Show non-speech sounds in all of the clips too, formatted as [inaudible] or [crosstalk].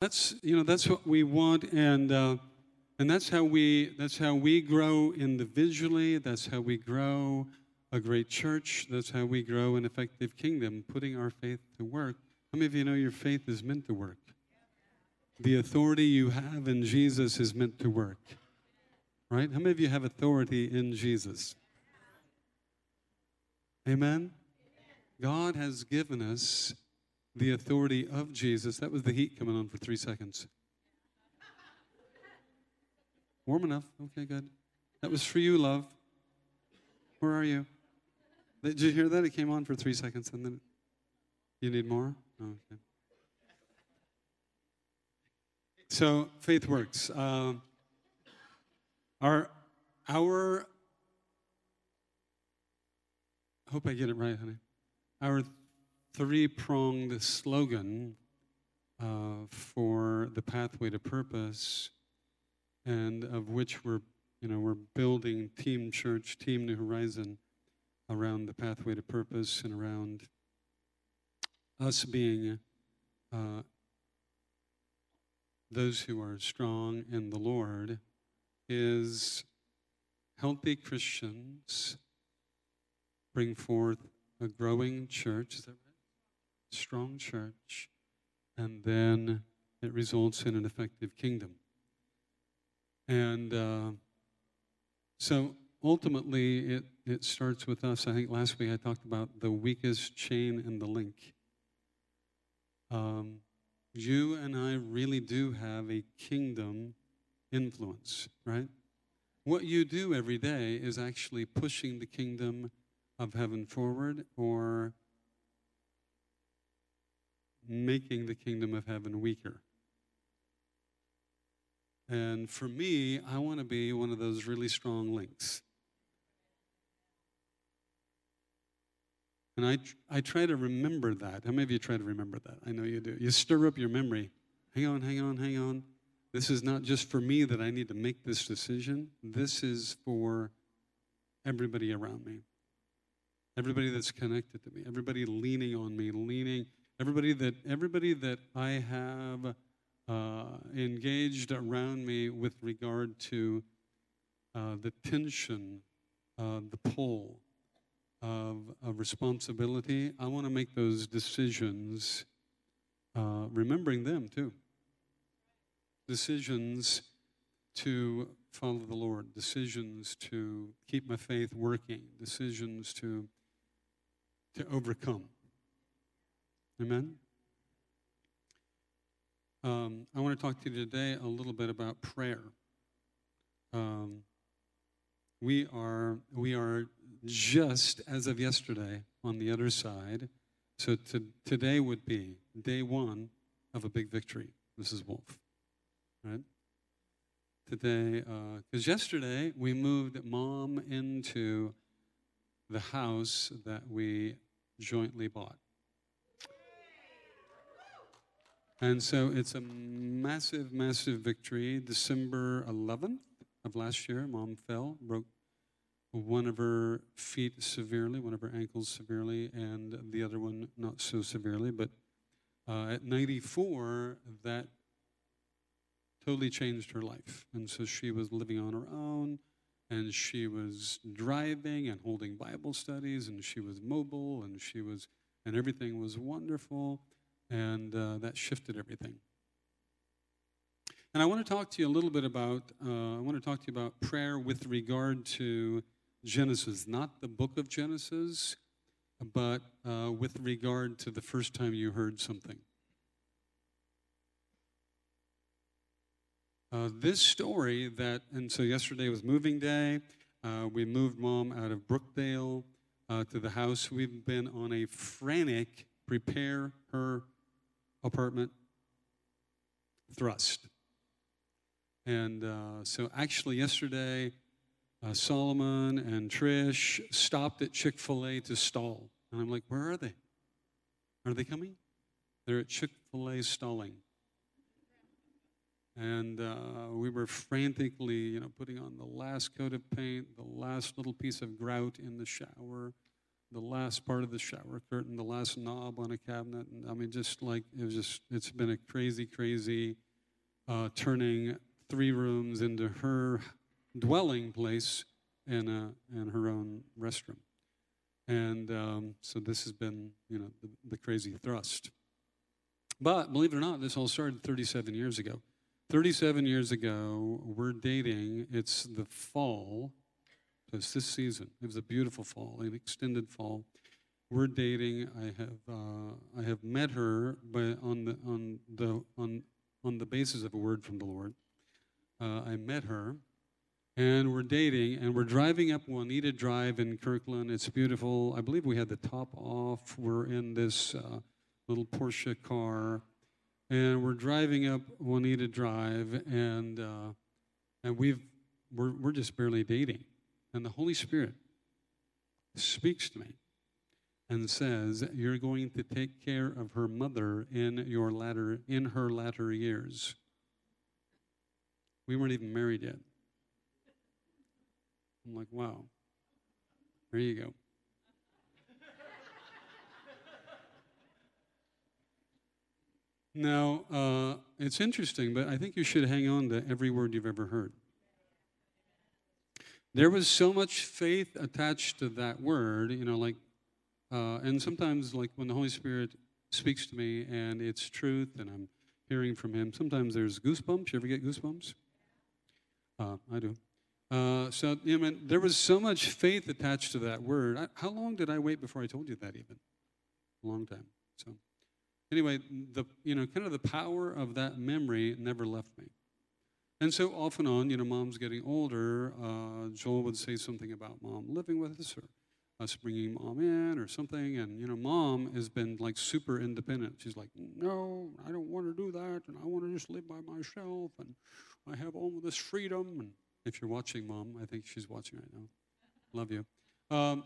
That's you know that's what we want, and uh, and that's how we that's how we grow individually. That's how we grow a great church. That's how we grow an effective kingdom, putting our faith to work. How many of you know your faith is meant to work? The authority you have in Jesus is meant to work. Right? How many of you have authority in Jesus? Amen? God has given us the authority of Jesus. That was the heat coming on for three seconds. Warm enough? Okay, good. That was for you, love. Where are you? Did you hear that? It came on for three seconds and then. You need more? okay. So, faith works. Uh, our, our, I hope I get it right, honey. Our three pronged slogan uh, for the pathway to purpose, and of which we're, you know, we're building Team Church, Team New Horizon around the pathway to purpose and around us being uh, those who are strong in the Lord is healthy Christians bring forth a growing church. Is that right? Strong church. And then it results in an effective kingdom. And uh, so ultimately, it, it starts with us. I think last week I talked about the weakest chain and the link. Um, you and I really do have a kingdom influence, right? What you do every day is actually pushing the kingdom of heaven forward or making the kingdom of heaven weaker. And for me, I want to be one of those really strong links. And I, I try to remember that. How many of you try to remember that? I know you do. You stir up your memory. Hang on, hang on, hang on. This is not just for me that I need to make this decision. This is for everybody around me. Everybody that's connected to me. Everybody leaning on me, leaning. Everybody that everybody that I have uh, engaged around me with regard to uh, the tension, uh, the pull, of, of responsibility, I want to make those decisions, uh, remembering them too. Decisions to follow the Lord, decisions to keep my faith working, decisions to, to overcome. Amen? Um, I want to talk to you today a little bit about prayer. Um, we are we are just as of yesterday on the other side. So to, today would be day one of a big victory. This is Wolf, right? Today, because uh, yesterday we moved mom into the house that we jointly bought. And so it's a massive, massive victory. December 11th of last year, mom fell, broke one of her feet severely, one of her ankles severely, and the other one not so severely. But uh, at 94, that totally changed her life. And so she was living on her own, and she was driving and holding Bible studies, and she was mobile, and she was, and everything was wonderful, and uh, that shifted everything. And I want to talk to you a little bit about, uh, I want to talk to you about prayer with regard to Genesis, not the book of Genesis, but uh, with regard to the first time you heard something. Uh, this story that, and so yesterday was moving day. Uh, we moved mom out of Brookdale uh, to the house. We've been on a frantic prepare her apartment thrust. And uh, so actually, yesterday, uh, Solomon and Trish stopped at Chick fil A to stall. And I'm like, where are they? Are they coming? They're at Chick fil A stalling. And uh, we were frantically, you know, putting on the last coat of paint, the last little piece of grout in the shower, the last part of the shower curtain, the last knob on a cabinet. And I mean, just like it was just, it's been a crazy, crazy uh, turning three rooms into her dwelling place and, and her own restroom. And um, so this has been, you know, the, the crazy thrust. But believe it or not, this all started 37 years ago. 37 years ago, we're dating. It's the fall. It's this season. It was a beautiful fall, an extended fall. We're dating. I have uh, I have met her, but on the on the on on the basis of a word from the Lord. Uh, I met her, and we're dating, and we're driving up Juanita Drive in Kirkland. It's beautiful. I believe we had the top off. We're in this uh, little Porsche car and we're driving up Juanita Drive, and uh, and we've we're we're just barely dating, and the Holy Spirit speaks to me and says, "You're going to take care of her mother in your latter in her latter years." We weren't even married yet. I'm like, wow. There you go. Now, uh, it's interesting, but I think you should hang on to every word you've ever heard. There was so much faith attached to that word, you know, like, uh, and sometimes, like, when the Holy Spirit speaks to me and it's truth and I'm hearing from Him, sometimes there's goosebumps. You ever get goosebumps? Uh, I do. Uh, so, you know, man, there was so much faith attached to that word. I, how long did I wait before I told you that, even? A long time. So anyway, the you know, kind of the power of that memory never left me. And so off and on, you know, mom's getting older. Uh, Joel would say something about mom living with us or us bringing mom in or something. And, you know, mom has been like super independent. She's like, no, I don't want to do that. And I want to just live by myself. And I have all of this freedom. And if you're watching, mom, I think she's watching right now. Love you. Um,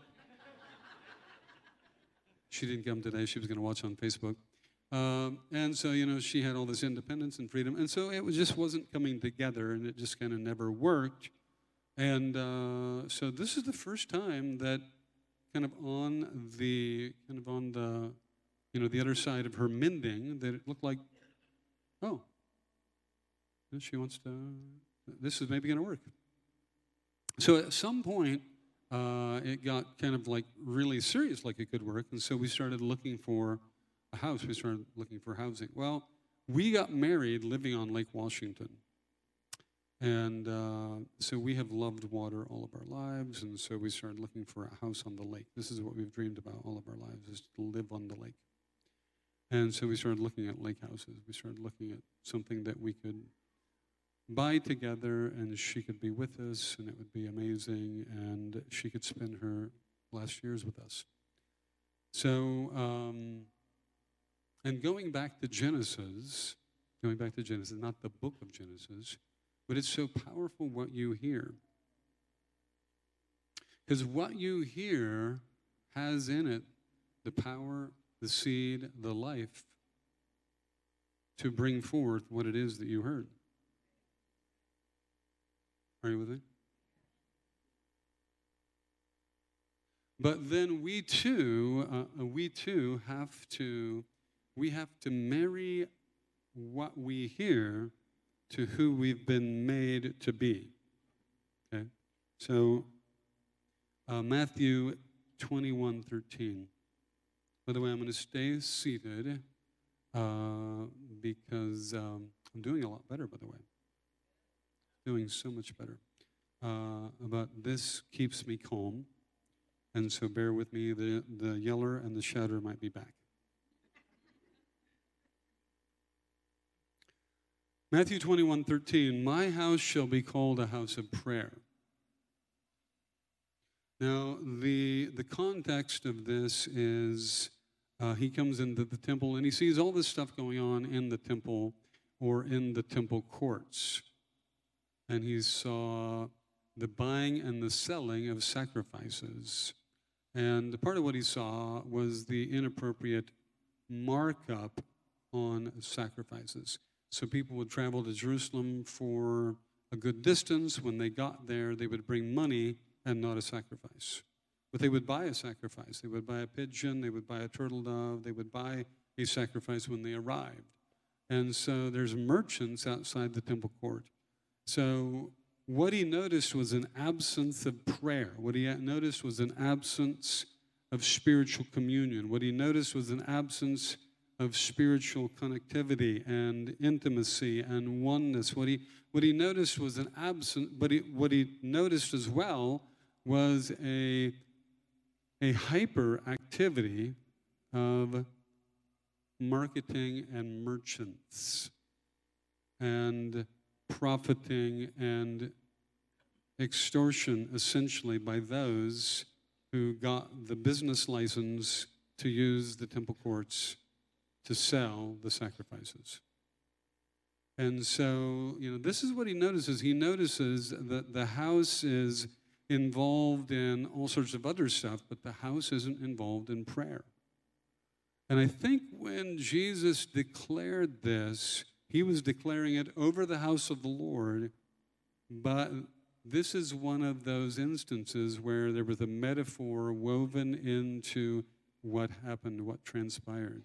[laughs] she didn't come today. She was going to watch on Facebook. Um, and so, you know, she had all this independence and freedom. And so it was, just wasn't coming together and it just kind of never worked. And uh, so this is the first time that kind of on the, kind of on the, you know, the other side of her mending, that it looked like, oh, she wants to, this is maybe going to work. So at some point, uh, it got kind of like really serious, like it could work. And so we started looking for a house. We started looking for housing. Well, we got married living on Lake Washington. And uh, so we have loved water all of our lives, and so we started looking for a house on the lake. This is what we've dreamed about all of our lives, is to live on the lake. And so we started looking at lake houses. We started looking at something that we could buy together, and she could be with us, and it would be amazing, and she could spend her last years with us. So um, and going back to Genesis, going back to Genesis, not the book of Genesis, but it's so powerful what you hear. Because what you hear has in it the power, the seed, the life to bring forth what it is that you heard. Are you with me? But then we too, uh, we too have to we have to marry what we hear to who we've been made to be. Okay? So, uh, Matthew 21 13. By the way, I'm going to stay seated uh, because um, I'm doing a lot better, by the way. Doing so much better. Uh, but this keeps me calm. And so bear with me. The, the yeller and the shouter might be back. Matthew 21 13, my house shall be called a house of prayer. Now, the, the context of this is uh, he comes into the temple and he sees all this stuff going on in the temple or in the temple courts. And he saw the buying and the selling of sacrifices. And part of what he saw was the inappropriate markup on sacrifices. So people would travel to Jerusalem for a good distance. When they got there, they would bring money and not a sacrifice. but they would buy a sacrifice. They would buy a pigeon, they would buy a turtle dove, they would buy a sacrifice when they arrived. And so there's merchants outside the temple court. So what he noticed was an absence of prayer. What he noticed was an absence of spiritual communion. What he noticed was an absence of spiritual connectivity and intimacy and oneness. What he, what he noticed was an absence, but he, what he noticed as well was a, a hyper activity of marketing and merchants and profiting and extortion essentially by those who got the business license to use the temple courts to sell the sacrifices. And so, you know, this is what he notices. He notices that the house is involved in all sorts of other stuff, but the house isn't involved in prayer. And I think when Jesus declared this, he was declaring it over the house of the Lord, but this is one of those instances where there was a metaphor woven into what happened, what transpired.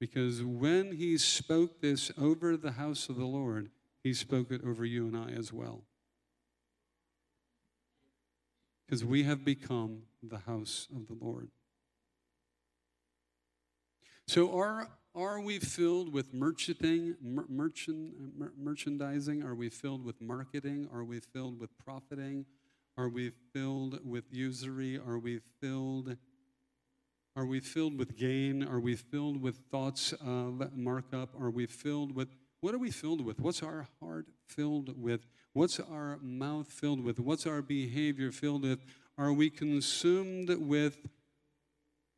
Because when he spoke this over the house of the Lord, he spoke it over you and I as well. Because we have become the house of the Lord. So, are, are we filled with merchanting, mer- merchant, mer- merchandising? Are we filled with marketing? Are we filled with profiting? Are we filled with usury? Are we filled are we filled with gain? Are we filled with thoughts uh, of markup? Are we filled with what are we filled with? What's our heart filled with? What's our mouth filled with? What's our behavior filled with? Are we consumed with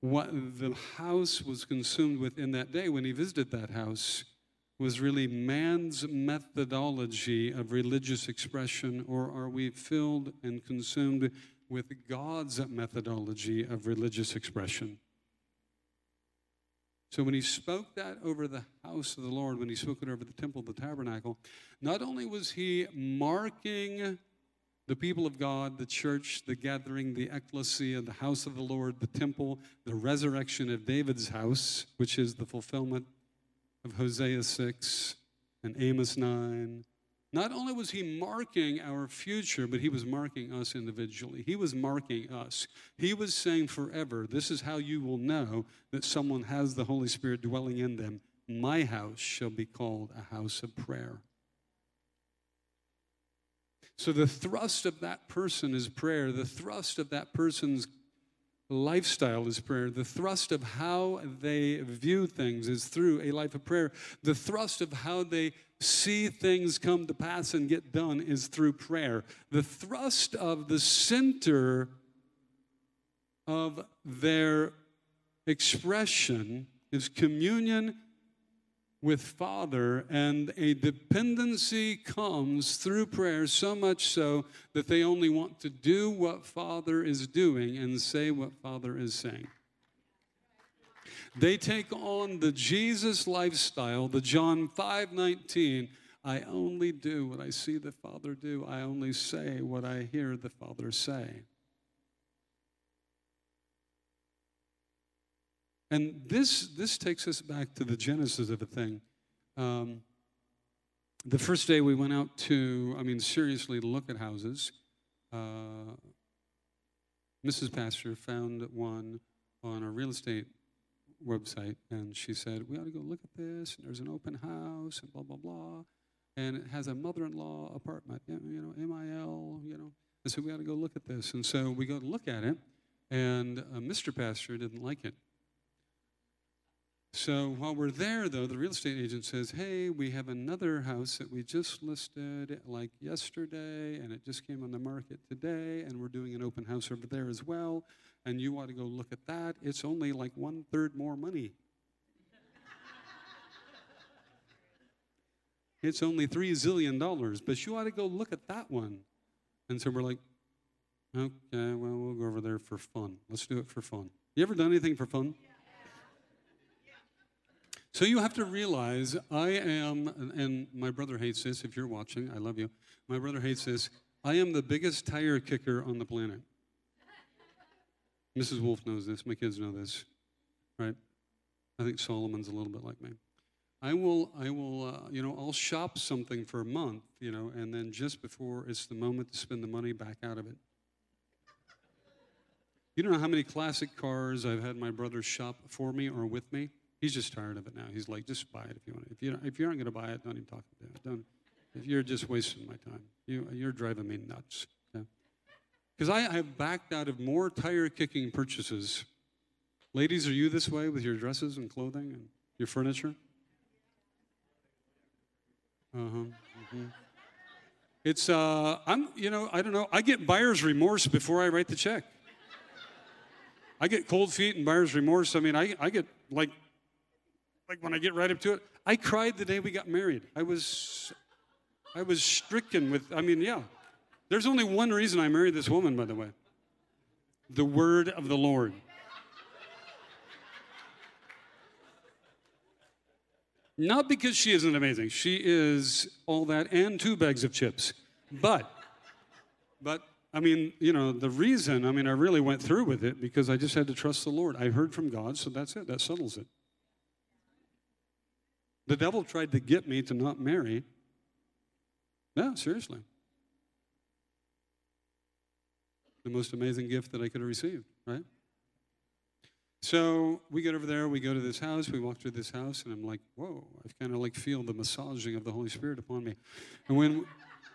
what the house was consumed with in that day when he visited that house was really man's methodology of religious expression, or are we filled and consumed with God's methodology of religious expression? So when he spoke that over the house of the Lord, when he spoke it over the temple, the tabernacle, not only was he marking the people of God, the church, the gathering, the ecclesia, the house of the Lord, the temple, the resurrection of David's house, which is the fulfillment of Hosea 6 and Amos 9. Not only was he marking our future, but he was marking us individually. He was marking us. He was saying forever, this is how you will know that someone has the Holy Spirit dwelling in them. My house shall be called a house of prayer. So the thrust of that person is prayer. The thrust of that person's lifestyle is prayer. The thrust of how they view things is through a life of prayer. The thrust of how they see things come to pass and get done is through prayer. The thrust of the center of their expression is communion with Father, and a dependency comes through prayer, so much so that they only want to do what Father is doing and say what Father is saying. They take on the Jesus lifestyle, the John 5 19. I only do what I see the Father do. I only say what I hear the Father say. And this, this takes us back to the genesis of a thing. Um, the first day we went out to, I mean, seriously, look at houses. Uh, Mrs. Pastor found one on a real estate website, and she said, We ought to go look at this, and there's an open house, and blah, blah, blah. And it has a mother in law apartment, you know, MIL, you know. I said, We ought to go look at this. And so we go to look at it, and uh, Mr. Pastor didn't like it. So while we're there, though, the real estate agent says, Hey, we have another house that we just listed like yesterday, and it just came on the market today, and we're doing an open house over there as well, and you ought to go look at that. It's only like one third more money. [laughs] it's only three zillion dollars, but you ought to go look at that one. And so we're like, Okay, well, we'll go over there for fun. Let's do it for fun. You ever done anything for fun? Yeah. So you have to realize I am, and my brother hates this if you're watching, I love you. My brother hates this. I am the biggest tire kicker on the planet. Mrs. Wolf knows this. My kids know this, right? I think Solomon's a little bit like me. I will, I will, uh, you know, I'll shop something for a month, you know, and then just before it's the moment to spend the money, back out of it. You don't know how many classic cars I've had my brother shop for me or with me. He's just tired of it now. He's like, just buy it if you want. It. If you if you aren't going to buy it, don't even talk to it. Don't. If you're just wasting my time. You you're driving me nuts. Because I have backed out of more tire kicking purchases. Ladies, are you this way with your dresses and clothing and your furniture? Uh huh. Mm-hmm. It's uh, I'm you know I don't know. I get buyer's remorse before I write the check. I get cold feet and buyer's remorse. I mean, I, I get like, like when I get right up to it. I cried the day we got married. I was, I was stricken with. I mean, yeah. There's only one reason I married this woman, by the way. The word of the Lord. Not because she isn't amazing. She is all that and two bags of chips. But, but I mean, you know, the reason, I mean, I really went through with it because I just had to trust the Lord. I heard from God, so that's it. That settles it. The devil tried to get me to not marry. No, seriously. The most amazing gift that I could have received, right? So we get over there, we go to this house, we walk through this house, and I'm like, whoa, I kind of like feel the massaging of the Holy Spirit upon me. And when,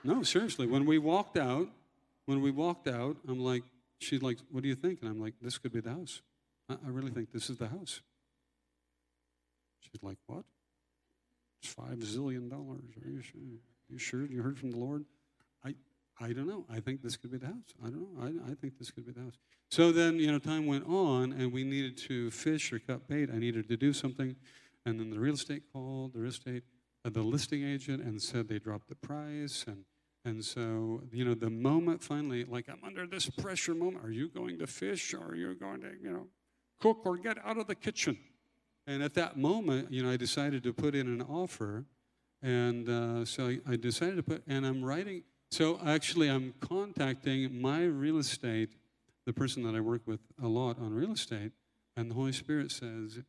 no, seriously, when we walked out, when we walked out, I'm like, she's like, what do you think? And I'm like, this could be the house. I, I really think this is the house. She's like, what? It's five zillion dollars. Are you sure? You sure you heard from the Lord? I, I don't know. I think this could be the house. I don't know. I, I think this could be the house. So then, you know, time went on and we needed to fish or cut bait. I needed to do something. And then the real estate called, the real estate, uh, the listing agent, and said they dropped the price. And and so, you know, the moment finally, like I'm under this pressure moment, are you going to fish or are you going to, you know, cook or get out of the kitchen? And at that moment, you know, I decided to put in an offer. And uh, so I, I decided to put, and I'm writing, so actually I'm contacting my real estate, the person that I work with a lot on real estate, and the Holy Spirit says,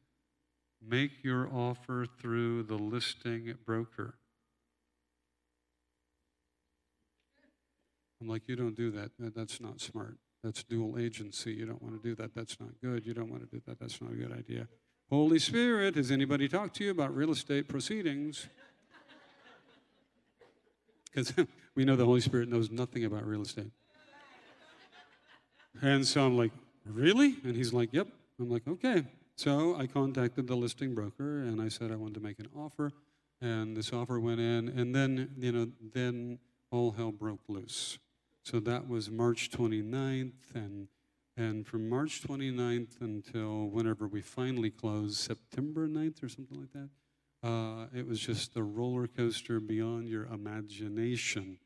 make your offer through the listing broker. I'm like, you don't do that. That's not smart. That's dual agency. You don't want to do that. That's not good. You don't want to do that. That's not a good idea. Holy Spirit, has anybody talked to you about real estate proceedings? Because [laughs] we know the Holy Spirit knows nothing about real estate. And so I'm like, really? And he's like, yep. I'm like, okay. So I contacted the listing broker and I said I wanted to make an offer. And this offer went in. And then, you know, then all hell broke loose. So that was March 29th, and, and from March 29th until whenever we finally closed, September 9th or something like that, uh, it was just a roller coaster beyond your imagination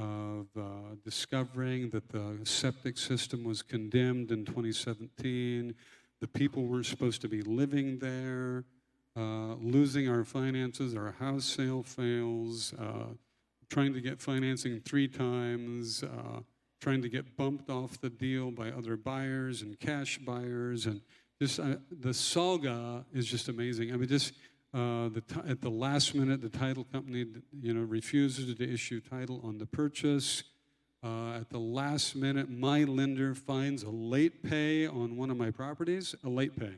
of uh, discovering that the septic system was condemned in 2017, the people weren't supposed to be living there, uh, losing our finances, our house sale fails, uh, trying to get financing three times, uh, trying to get bumped off the deal by other buyers and cash buyers, and just uh, the saga is just amazing. I mean, just uh, the t- at the last minute, the title company, you know, refuses to issue title on the purchase. Uh, at the last minute, my lender finds a late pay on one of my properties, a late pay.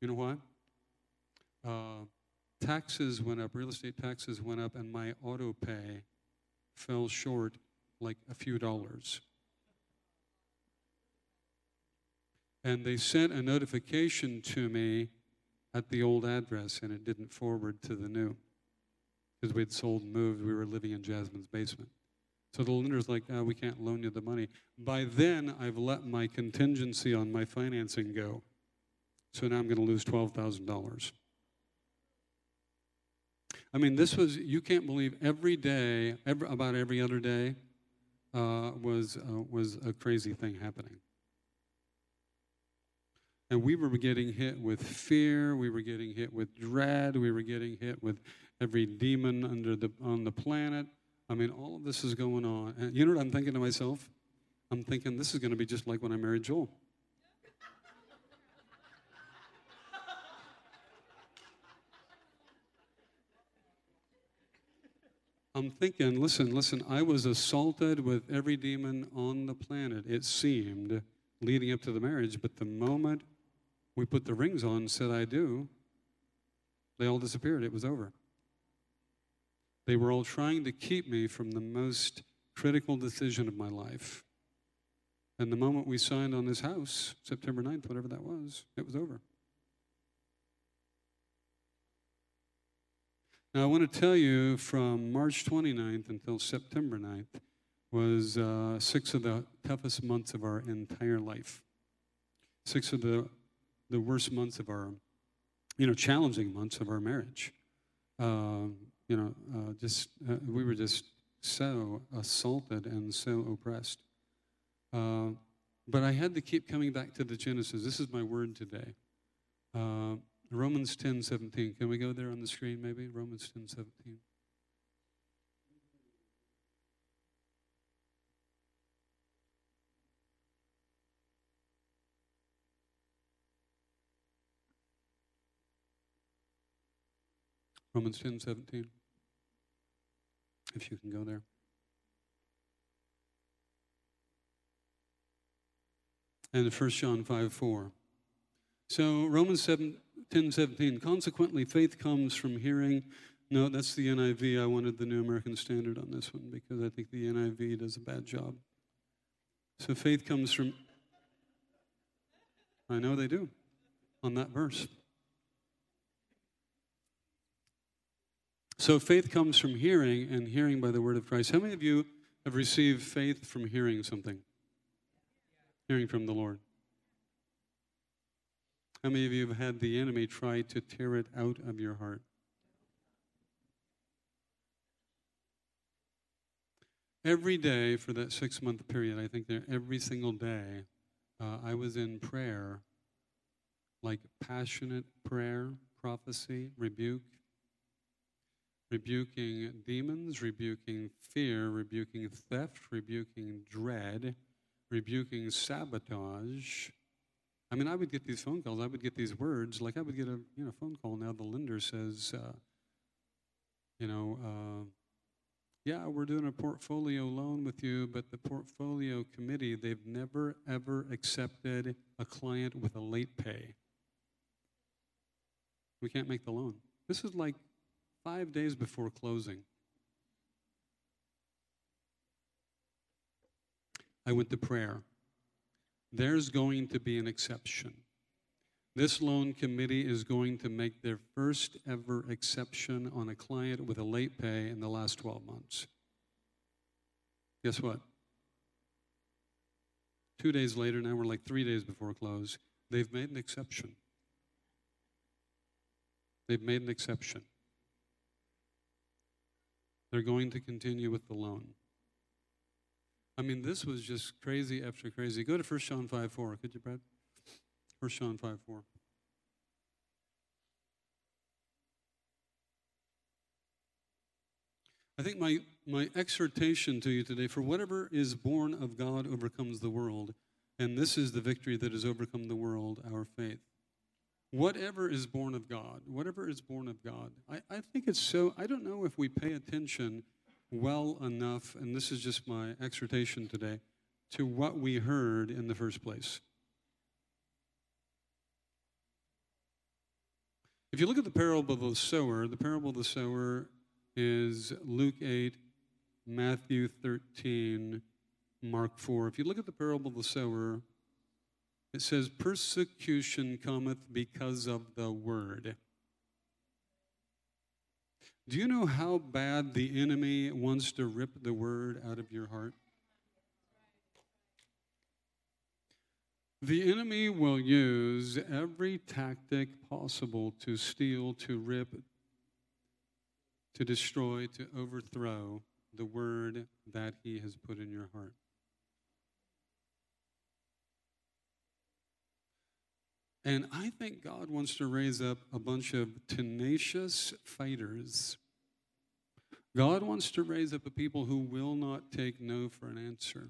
You know why? Uh, taxes went up, real estate taxes went up, and my auto pay fell short like a few dollars. And they sent a notification to me at the old address, and it didn't forward to the new. Because we'd sold and moved, we were living in Jasmine's basement. So the lender's like, oh, we can't loan you the money. By then, I've let my contingency on my financing go. So now I'm going to lose $12,000. I mean, this was, you can't believe every day, every, about every other day, uh, was, uh, was a crazy thing happening. And we were getting hit with fear, we were getting hit with dread, we were getting hit with every demon under the, on the planet. I mean, all of this is going on. And you know what I'm thinking to myself? I'm thinking this is going to be just like when I married Joel. I'm thinking, listen, listen, I was assaulted with every demon on the planet, it seemed, leading up to the marriage, but the moment we put the rings on, and said I do, they all disappeared. It was over. They were all trying to keep me from the most critical decision of my life. And the moment we signed on this house, September 9th, whatever that was, it was over. Now, I want to tell you from March 29th until September 9th was uh, six of the toughest months of our entire life. Six of the, the worst months of our, you know, challenging months of our marriage. Uh, you know, uh, just, uh, we were just so assaulted and so oppressed. Uh, but I had to keep coming back to the Genesis. This is my word today. Romans 10 17. Can we go there on the screen, maybe? Romans 10 17. Romans 10 17. If you can go there. And 1 John 5 4. So Romans 7, 10 17. Consequently, faith comes from hearing. No, that's the NIV. I wanted the New American Standard on this one because I think the NIV does a bad job. So faith comes from. I know they do on that verse. So faith comes from hearing, and hearing by the word of Christ. How many of you have received faith from hearing something? Hearing from the Lord. How many of you have had the enemy try to tear it out of your heart? Every day for that six month period, I think that every single day, uh, I was in prayer, like passionate prayer, prophecy, rebuke, rebuking demons, rebuking fear, rebuking theft, rebuking dread, rebuking sabotage, I mean, I would get these phone calls. I would get these words. Like I would get a you know phone call now. The lender says, uh, you know, uh, yeah, we're doing a portfolio loan with you, but the portfolio committee they've never ever accepted a client with a late pay. We can't make the loan. This is like five days before closing. I went to prayer there's going to be an exception. This loan committee is going to make their first ever exception on a client with a late pay in the last 12 months. Guess what? Two days later, now we're like three days before close, they've made an exception. They've made an exception. They're going to continue with the loan. I mean, this was just crazy after crazy. Go to 1 John 5 4. Could you, Brad? 1 John 5 4. I think my, my exhortation to you today for whatever is born of God overcomes the world, and this is the victory that has overcome the world, our faith. Whatever is born of God, whatever is born of God. I, I think it's so, I don't know if we pay attention well enough, and this is just my exhortation today, to what we heard in the first place. If you look at the parable of the sower, the parable of the sower is Luke 8, Matthew 13, Mark 4. If you look at the parable of the sower, it says, Persecution cometh because of the word. Do you know how bad the enemy wants to rip the word out of your heart? The enemy will use every tactic possible to steal, to rip, to destroy, to overthrow the word that he has put in your heart. And I think God wants to raise up a bunch of tenacious fighters. God wants to raise up a people who will not take no for an answer.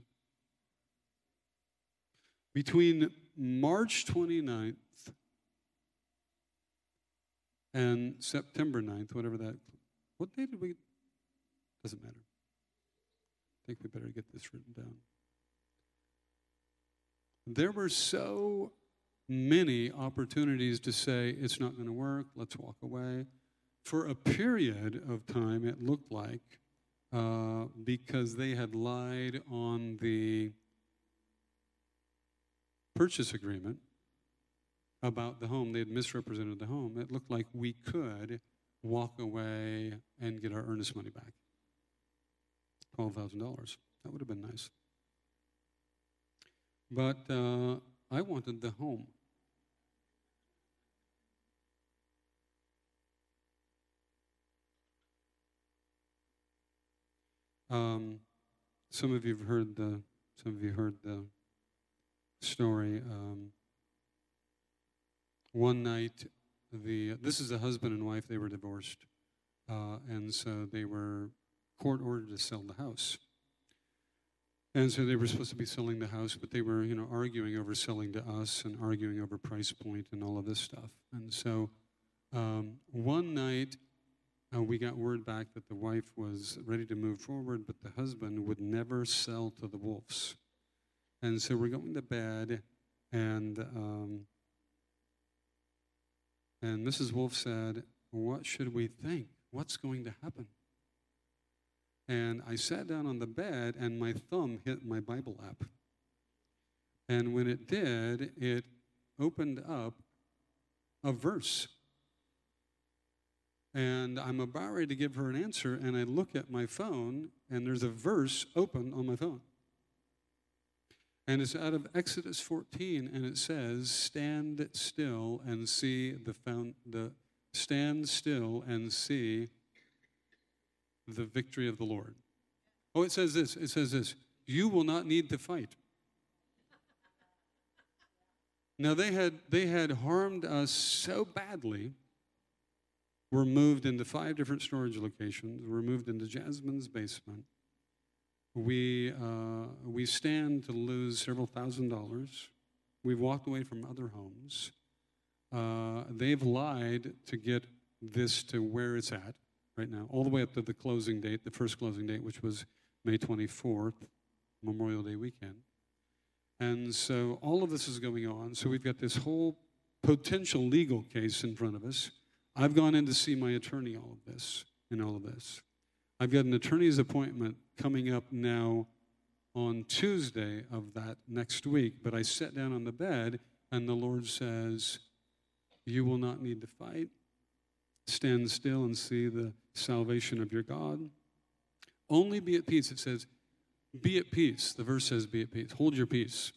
Between March 29th and September 9th, whatever that, what day did we, doesn't matter. I think we better get this written down. There were so many opportunities to say, it's not going to work, let's walk away. For a period of time, it looked like, uh, because they had lied on the purchase agreement about the home, they had misrepresented the home, it looked like we could walk away and get our earnest money back. $12,000. That would have been nice. But uh, I wanted the home. Um, some of you've heard the some of you heard the story. Um, one night, the this is a husband and wife. They were divorced, uh, and so they were court ordered to sell the house. And so they were supposed to be selling the house, but they were, you know, arguing over selling to us and arguing over price point and all of this stuff. And so um, one night uh, we got word back that the wife was ready to move forward, but the husband would never sell to the wolves. And so we're going to bed, and um, and Mrs. Wolf said, "What should we think? What's going to happen?" And I sat down on the bed, and my thumb hit my Bible app. And when it did, it opened up a verse and I'm about ready to give her an answer, and I look at my phone, and there's a verse open on my phone. And it's out of Exodus 14, and it says, Stand still and see the, found, the stand still and see the victory of the Lord. Oh, it says this, it says this, you will not need to fight. Now they had they had harmed us so badly were moved into five different storage locations. We're moved into Jasmine's basement. We, uh, we stand to lose several thousand dollars. We've walked away from other homes. Uh, they've lied to get this to where it's at right now, all the way up to the closing date, the first closing date, which was May 24th, Memorial Day weekend. And so all of this is going on. So we've got this whole potential legal case in front of us. I've gone in to see my attorney all of this and all of this. I've got an attorney's appointment coming up now on Tuesday of that next week, but I sat down on the bed and the Lord says, You will not need to fight. Stand still and see the salvation of your God. Only be at peace. It says, Be at peace. The verse says, Be at peace. Hold your peace.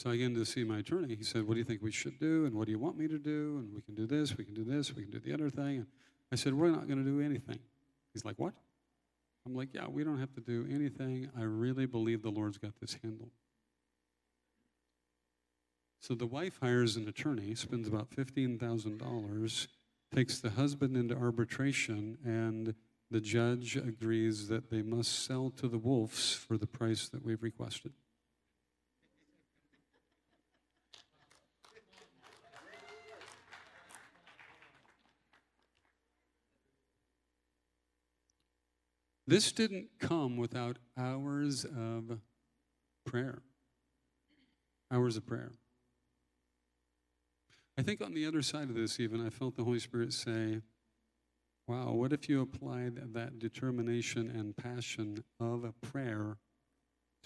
So I began to see my attorney. He said, What do you think we should do? And what do you want me to do? And we can do this, we can do this, we can do the other thing. And I said, We're not going to do anything. He's like, What? I'm like, Yeah, we don't have to do anything. I really believe the Lord's got this handled. So the wife hires an attorney, spends about $15,000, takes the husband into arbitration, and the judge agrees that they must sell to the wolves for the price that we've requested. This didn't come without hours of prayer. Hours of prayer. I think on the other side of this, even, I felt the Holy Spirit say, Wow, what if you applied that determination and passion of a prayer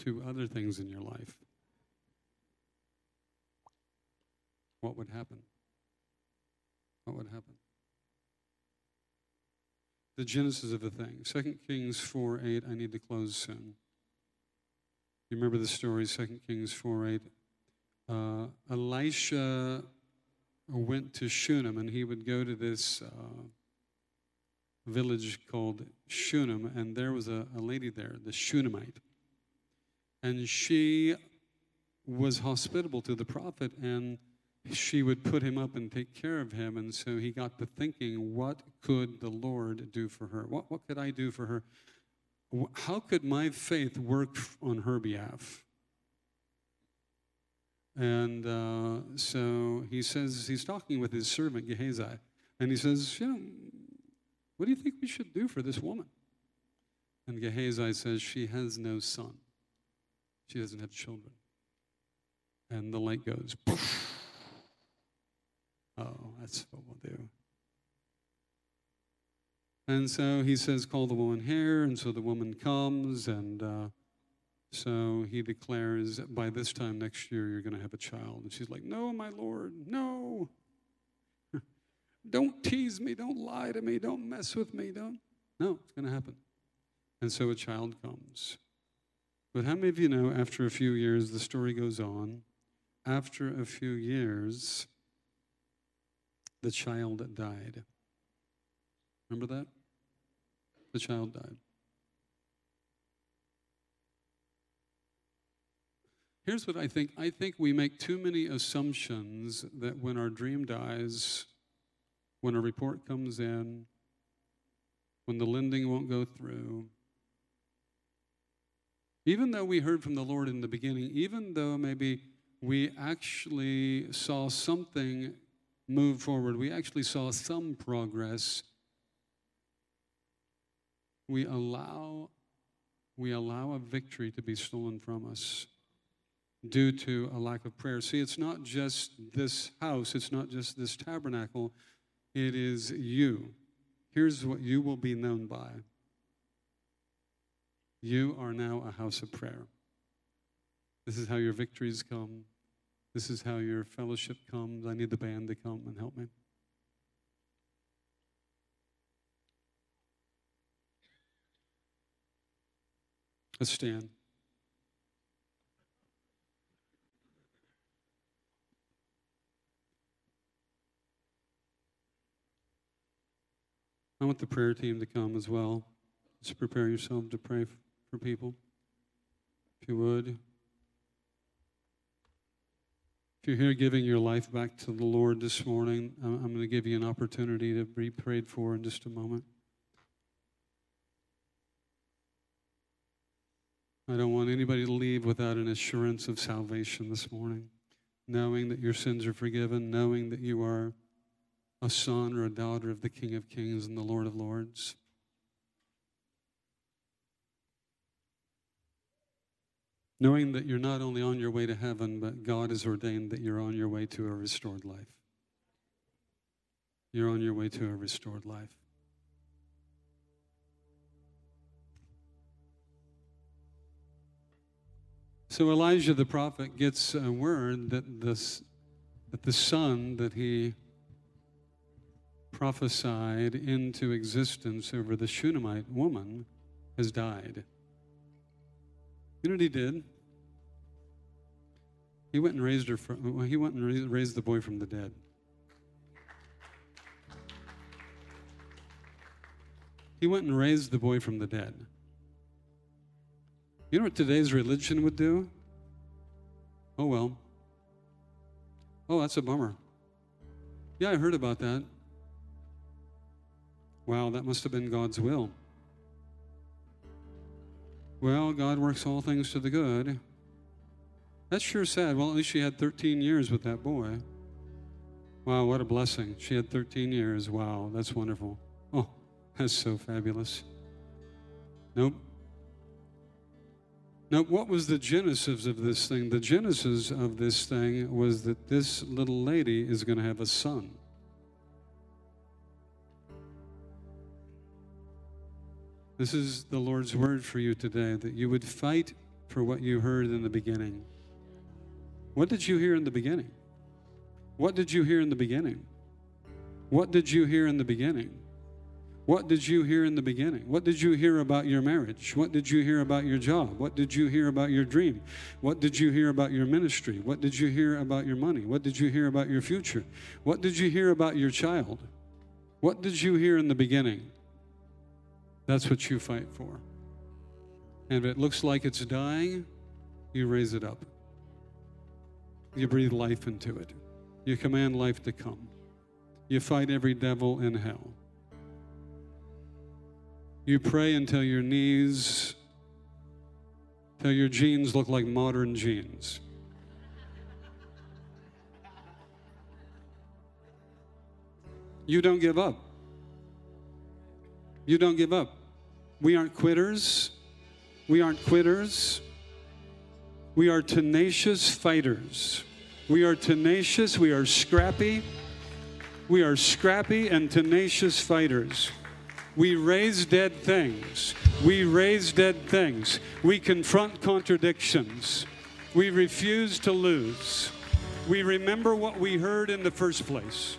to other things in your life? What would happen? What would happen? The genesis of the thing. 2 Kings 4 8, I need to close soon. You remember the story, 2 Kings 4 8. Uh, Elisha went to Shunem, and he would go to this uh, village called Shunem, and there was a, a lady there, the Shunammite. And she was hospitable to the prophet, and she would put him up and take care of him. And so he got to thinking, what could the Lord do for her? What, what could I do for her? How could my faith work on her behalf? And uh, so he says, he's talking with his servant Gehazi, and he says, you know, what do you think we should do for this woman? And Gehazi says, She has no son. She doesn't have children. And the light goes, Poof. That's what we'll do. And so he says, Call the woman here. And so the woman comes, and uh, so he declares, By this time next year, you're going to have a child. And she's like, No, my Lord, no. [laughs] don't tease me. Don't lie to me. Don't mess with me. Don't. No, it's going to happen. And so a child comes. But how many of you know after a few years, the story goes on? After a few years, the child died. Remember that? The child died. Here's what I think I think we make too many assumptions that when our dream dies, when a report comes in, when the lending won't go through, even though we heard from the Lord in the beginning, even though maybe we actually saw something move forward, we actually saw some progress, we allow we allow a victory to be stolen from us due to a lack of prayer. See, it's not just this house, it's not just this tabernacle, it is you. Here's what you will be known by you are now a house of prayer. This is how your victories come. This is how your fellowship comes. I need the band to come and help me. Let's stand. I want the prayer team to come as well. Just prepare yourself to pray for people, if you would. If you're here giving your life back to the Lord this morning, I'm going to give you an opportunity to be prayed for in just a moment. I don't want anybody to leave without an assurance of salvation this morning, knowing that your sins are forgiven, knowing that you are a son or a daughter of the King of Kings and the Lord of Lords. Knowing that you're not only on your way to heaven, but God has ordained that you're on your way to a restored life. You're on your way to a restored life. So Elijah the prophet gets a word that, this, that the son that he prophesied into existence over the Shunammite woman has died. You know what he did? He went and raised her. From, well, he went and raised the boy from the dead. He went and raised the boy from the dead. You know what today's religion would do? Oh, well. Oh, that's a bummer. Yeah, I heard about that. Wow, that must have been God's will. Well, God works all things to the good. That's sure sad. Well, at least she had 13 years with that boy. Wow, what a blessing. She had 13 years. Wow, that's wonderful. Oh, that's so fabulous. Nope. Now, what was the genesis of this thing? The genesis of this thing was that this little lady is going to have a son. This is the Lord's word for you today that you would fight for what you heard in the beginning. What did you hear in the beginning? What did you hear in the beginning? What did you hear in the beginning? What did you hear in the beginning? What did you hear about your marriage? What did you hear about your job? What did you hear about your dream? What did you hear about your ministry? What did you hear about your money? What did you hear about your future? What did you hear about your child? What did you hear in the beginning? That's what you fight for. And if it looks like it's dying, you raise it up. You breathe life into it. You command life to come. You fight every devil in hell. You pray until your knees, till your jeans look like modern jeans. You don't give up. You don't give up. We aren't quitters. We aren't quitters. We are tenacious fighters. We are tenacious. We are scrappy. We are scrappy and tenacious fighters. We raise dead things. We raise dead things. We confront contradictions. We refuse to lose. We remember what we heard in the first place.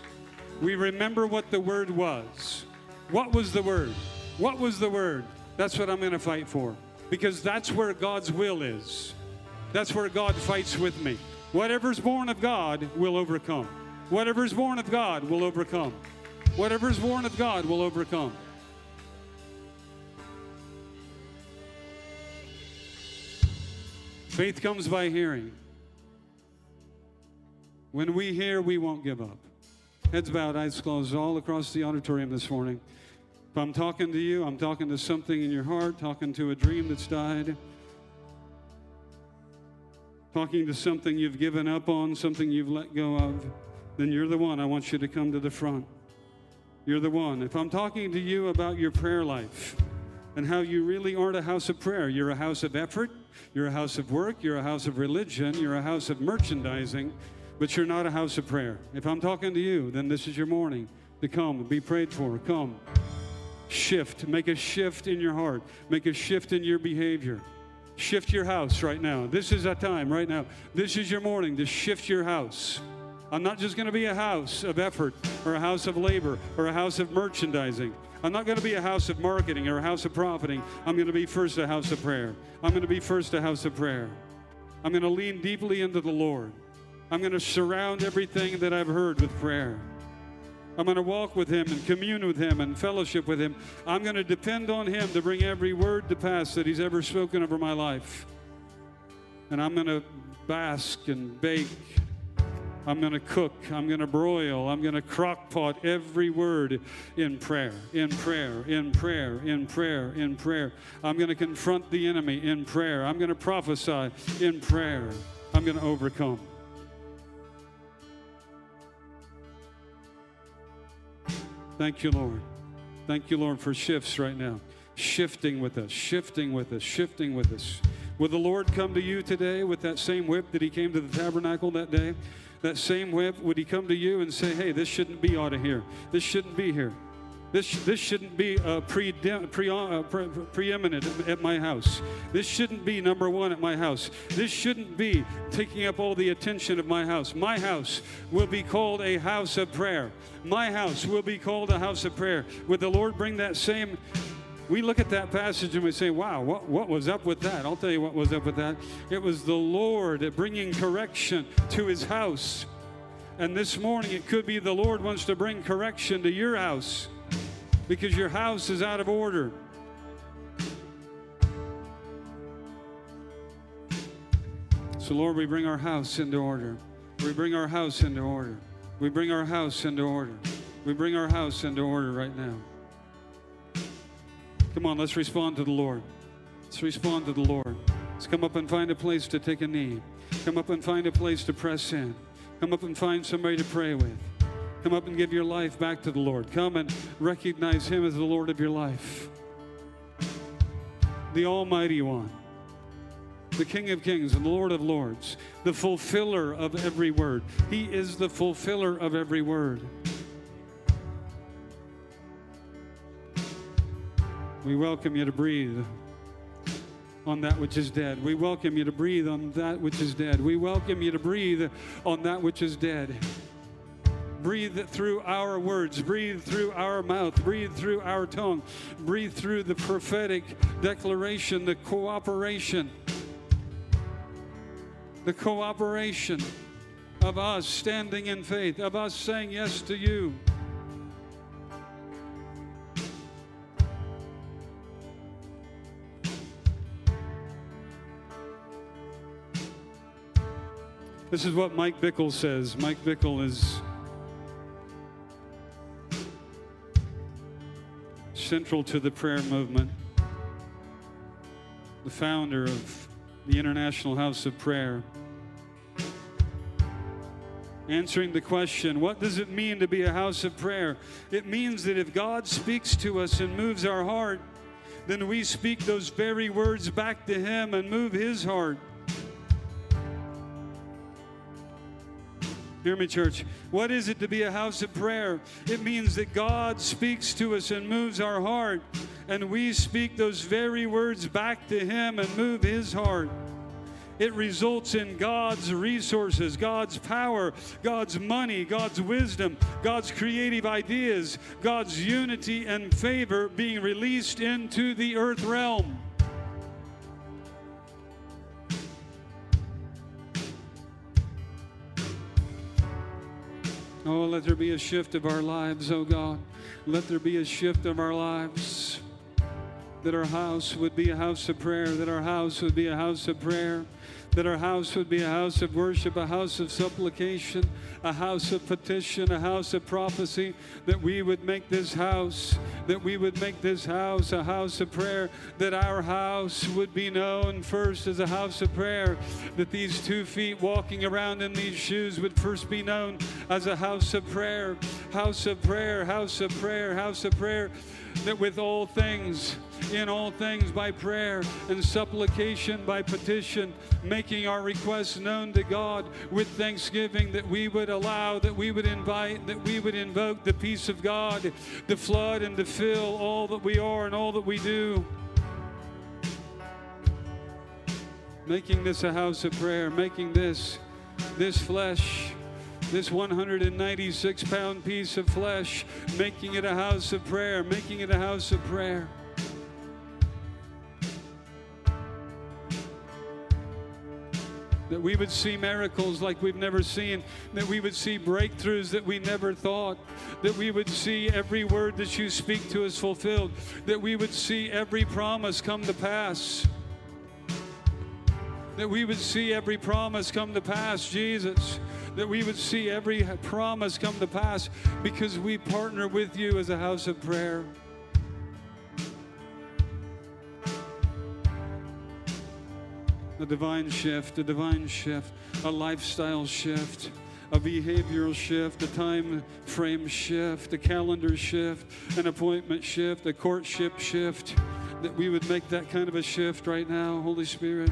We remember what the word was. What was the word? What was the word? That's what I'm going to fight for. Because that's where God's will is. That's where God fights with me. Whatever's born of God will overcome. Whatever's born of God will overcome. Whatever's born of God will overcome. Faith comes by hearing. When we hear, we won't give up. Heads bowed, eyes closed, all across the auditorium this morning. If I'm talking to you, I'm talking to something in your heart, talking to a dream that's died, talking to something you've given up on, something you've let go of, then you're the one. I want you to come to the front. You're the one. If I'm talking to you about your prayer life and how you really aren't a house of prayer, you're a house of effort, you're a house of work, you're a house of religion, you're a house of merchandising, but you're not a house of prayer. If I'm talking to you, then this is your morning to come and be prayed for. Come. Shift. Make a shift in your heart. Make a shift in your behavior. Shift your house right now. This is a time right now. This is your morning to shift your house. I'm not just going to be a house of effort or a house of labor or a house of merchandising. I'm not going to be a house of marketing or a house of profiting. I'm going to be first a house of prayer. I'm going to be first a house of prayer. I'm going to lean deeply into the Lord. I'm going to surround everything that I've heard with prayer. I'm going to walk with Him and commune with Him and fellowship with Him. I'm going to depend on Him to bring every word to pass that He's ever spoken over my life. And I'm going to bask and bake. I'm going to cook. I'm going to broil. I'm going to crock pot every word in prayer, in prayer, in prayer, in prayer, in prayer. I'm going to confront the enemy in prayer. I'm going to prophesy in prayer. I'm going to overcome. Thank you, Lord. Thank you, Lord, for shifts right now. Shifting with us, shifting with us, shifting with us. Will the Lord come to you today with that same whip that He came to the tabernacle that day? That same whip, would He come to you and say, hey, this shouldn't be out of here? This shouldn't be here. This, this shouldn't be uh, pre, pre, uh, pre, preeminent at my house. This shouldn't be number one at my house. This shouldn't be taking up all the attention of my house. My house will be called a house of prayer. My house will be called a house of prayer. Would the Lord bring that same we look at that passage and we say, wow, what, what was up with that? I'll tell you what was up with that. It was the Lord bringing correction to his house. And this morning, it could be the Lord wants to bring correction to your house because your house is out of order. So, Lord, we bring our house into order. We bring our house into order. We bring our house into order. We bring our house into order right now. Come on, let's respond to the Lord. Let's respond to the Lord. Let's come up and find a place to take a knee. Come up and find a place to press in. Come up and find somebody to pray with. Come up and give your life back to the Lord. Come and recognize Him as the Lord of your life. The Almighty One, the King of Kings and the Lord of Lords, the fulfiller of every word. He is the fulfiller of every word. We welcome you to breathe on that which is dead. We welcome you to breathe on that which is dead. We welcome you to breathe on that which is dead breathe through our words, breathe through our mouth, breathe through our tongue, breathe through the prophetic declaration, the cooperation, the cooperation of us standing in faith, of us saying yes to you. This is what Mike Bickle says. Mike Bickle is central to the prayer movement, the founder of the International House of Prayer. answering the question what does it mean to be a house of prayer? It means that if God speaks to us and moves our heart, then we speak those very words back to Him and move His heart. Hear me, church. What is it to be a house of prayer? It means that God speaks to us and moves our heart, and we speak those very words back to Him and move His heart. It results in God's resources, God's power, God's money, God's wisdom, God's creative ideas, God's unity and favor being released into the earth realm. Oh, let there be a shift of our lives, oh God. Let there be a shift of our lives. That our house would be a house of prayer, that our house would be a house of prayer that our house would be a house of worship, a house of supplication, a house of petition, a house of prophecy, that we would make this house, that we would make this house a house of prayer, that our house would be known first as a house of prayer, that these two feet walking around in these shoes would first be known as a house of prayer, house of prayer, house of prayer, house of prayer, that with all things, in all things by prayer and supplication, by petition, making our requests known to God with thanksgiving, that we would allow, that we would invite, that we would invoke the peace of God to flood and to fill all that we are and all that we do. Making this a house of prayer, making this, this flesh this 196 pound piece of flesh, making it a house of prayer, making it a house of prayer. that we would see miracles like we've never seen, that we would see breakthroughs that we never thought, that we would see every word that you speak to us fulfilled, that we would see every promise come to pass. That we would see every promise come to pass, Jesus. That we would see every promise come to pass because we partner with you as a house of prayer. a divine shift, a divine shift, a lifestyle shift, a behavioral shift, a time frame shift, a calendar shift, an appointment shift, a courtship shift, that we would make that kind of a shift right now, Holy Spirit.